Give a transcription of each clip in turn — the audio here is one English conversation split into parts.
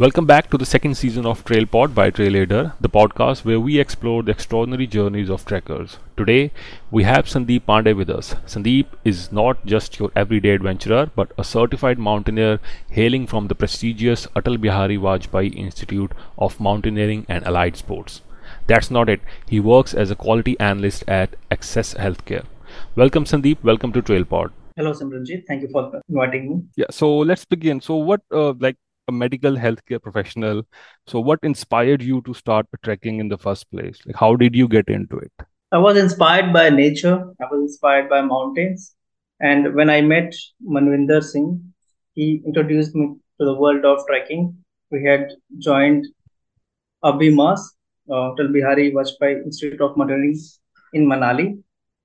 Welcome back to the second season of TrailPod by TrailAider, the podcast where we explore the extraordinary journeys of trekkers. Today, we have Sandeep Pandey with us. Sandeep is not just your everyday adventurer, but a certified mountaineer hailing from the prestigious Atal Bihari Vajpayee Institute of Mountaineering and Allied Sports. That's not it. He works as a quality analyst at Access Healthcare. Welcome, Sandeep. Welcome to TrailPod. Hello, Simranjit. Thank you for inviting me. Yeah. So let's begin. So, what, uh, like, a medical healthcare professional, so what inspired you to start trekking in the first place? Like, how did you get into it? I was inspired by nature. I was inspired by mountains. And when I met Manvinder Singh, he introduced me to the world of trekking. We had joined ABHIMAS, uh, Atal Bihari Vajpayee Institute of Mountaineering in Manali.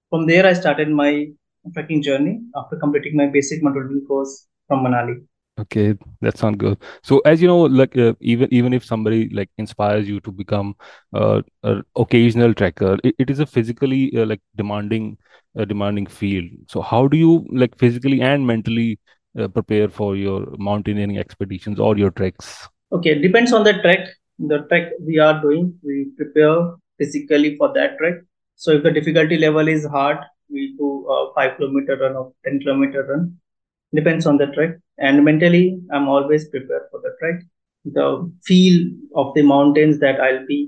From there, I started my trekking journey after completing my basic mountaineering course from Manali. Okay, that sounds good. So, as you know, like uh, even even if somebody like inspires you to become uh, an occasional trekker, it, it is a physically uh, like demanding, uh, demanding field. So, how do you like physically and mentally uh, prepare for your mountaineering expeditions or your treks? Okay, depends on the trek. The trek we are doing, we prepare physically for that trek. So, if the difficulty level is hard, we do a five kilometer run or ten kilometer run depends on the trek and mentally i'm always prepared for the trek the feel of the mountains that i'll be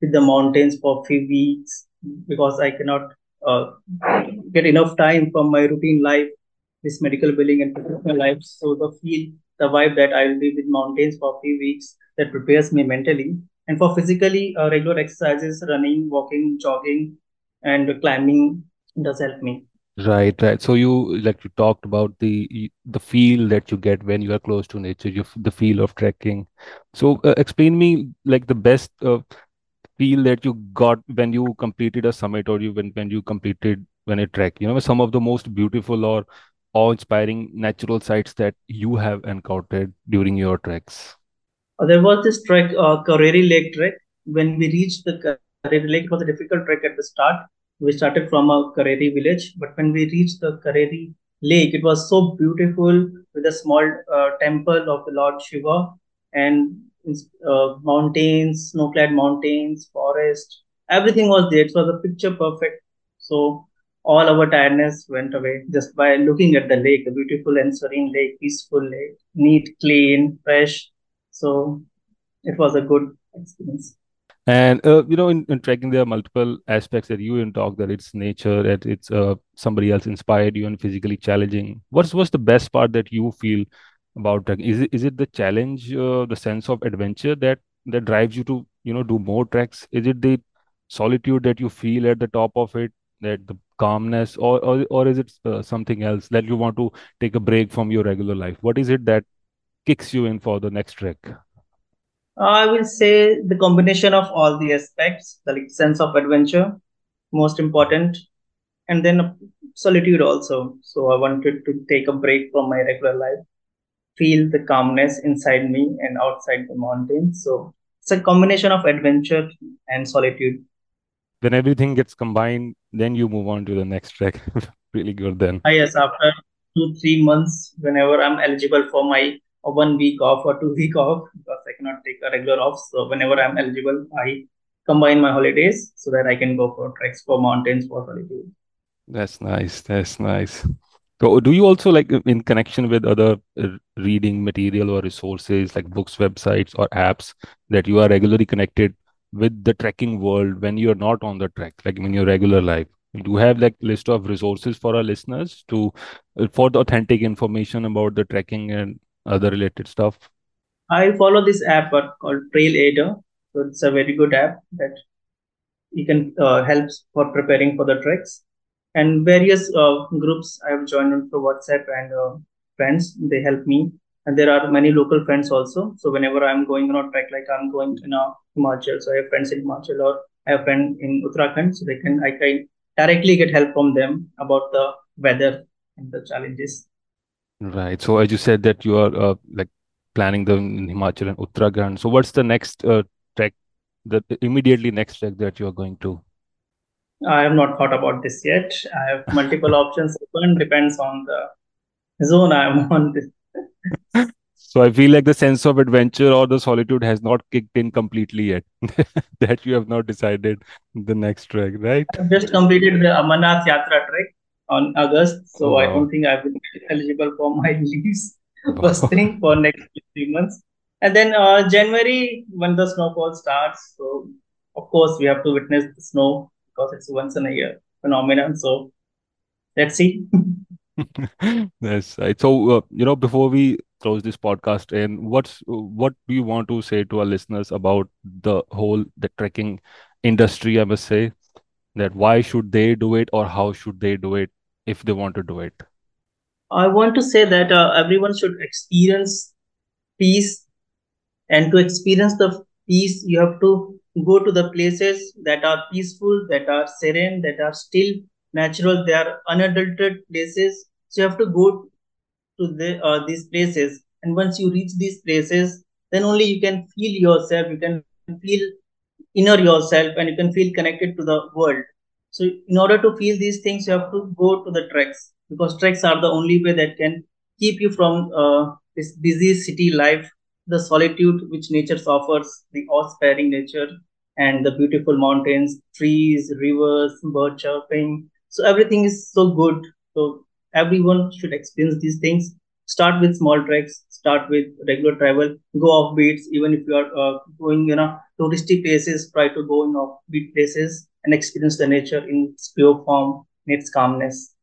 with the mountains for a few weeks because i cannot uh, get enough time from my routine life this medical billing and professional life. So the feel the vibe that i'll be with mountains for a few weeks that prepares me mentally. And for physically uh, regular exercises running walking jogging and climbing does help me Right, right. So you like you talked about the the feel that you get when you are close to nature, you the feel of trekking. So uh, explain me like the best uh, feel that you got when you completed a summit or you when when you completed when a trek. You know, some of the most beautiful or awe-inspiring natural sites that you have encountered during your treks. Uh, there was this trek, uh, Kareri Lake trek. When we reached the Kareri Lake, it was a difficult trek at the start we started from a Kareri village, but when we reached the Kareri lake, it was so beautiful with a small uh, temple of the Lord Shiva and uh, mountains, snow-clad mountains, forest. Everything was there. It was a picture perfect. So all our tiredness went away just by looking at the lake, a beautiful and serene lake, peaceful lake, neat, clean, fresh. So it was a good experience. And uh, you know, in, in trekking, there are multiple aspects that you in talk that it's nature, that it's uh, somebody else inspired you and physically challenging. What's what's the best part that you feel about trekking? Is it is it the challenge, uh, the sense of adventure that that drives you to you know do more treks? Is it the solitude that you feel at the top of it, that the calmness, or or, or is it uh, something else that you want to take a break from your regular life? What is it that kicks you in for the next trek? I will say the combination of all the aspects, the like, sense of adventure, most important, and then solitude also. So I wanted to take a break from my regular life, feel the calmness inside me and outside the mountains. So it's a combination of adventure and solitude. When everything gets combined, then you move on to the next trek. really good then. Ah, yes, after two, three months, whenever I'm eligible for my one week off or two week off cannot take a regular off. So whenever I'm eligible, I combine my holidays so that I can go for treks for mountains for solitude. That's nice. That's nice. So do you also like in connection with other uh, reading material or resources like books, websites, or apps that you are regularly connected with the trekking world when you're not on the trek, like in your regular life? Do you have like list of resources for our listeners to uh, for the authentic information about the trekking and other related stuff? I follow this app called TrailAider. So it's a very good app that you can uh, helps for preparing for the treks. And various uh, groups I have joined on through WhatsApp and uh, friends. They help me. And there are many local friends also. So whenever I'm going on a trek, like I'm going in a Himachal, so I have friends in Himachal or I have friends in Uttarakhand, so they can I can directly get help from them about the weather and the challenges. Right. So as you said that you are uh, like planning the Himachal and Uttarakhand. So what's the next uh, trek, the immediately next trek that you are going to? I have not thought about this yet. I have multiple options open. Depends on the zone I'm on. So I feel like the sense of adventure or the solitude has not kicked in completely yet. that you have not decided the next trek, right? I've just completed the Amarnath Yatra trek on August, so Oh, I don't think I will be eligible for my leaves. First thing for next three months, and then uh, January when the snowfall starts. So of course we have to witness the snow because it's once in a year phenomenon. So let's see. Right. So, uh, you know, before we close this podcast in, what's what do you want to say to our listeners about the whole the trekking industry, I must say, that why should they do it or how should they do it if they want to do it? I want to say that uh, everyone should experience peace. And to experience the peace you have to go to the places that are peaceful that are serene that are still natural. They are unadulterated places. So you have to go to the, uh, these places. And once you reach these places then only you can feel yourself. You can feel inner yourself and you can feel connected to the world. So in order to feel these things you have to go to the treks because treks are the only way that can keep you from uh, this busy city life. The solitude which nature offers the awe-inspiring nature and the beautiful mountains trees rivers bird chirping. So everything is so good. So everyone should experience these things. Start with small treks start with regular travel go off beats even if you are uh, going you know touristy places try to go in off beat places and experience the nature in its pure form in its calmness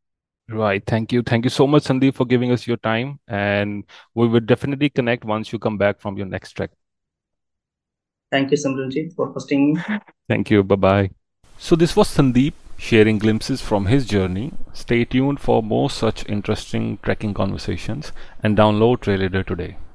Right. Thank you. Thank you so much, Sandeep, for giving us your time. And we will definitely connect once you come back from your next trek. thank you simranjit for hosting me Thank you. Bye bye. So, this was Sandeep sharing glimpses from his journey. Stay tuned for more such interesting trekking conversations and download TrailAider today.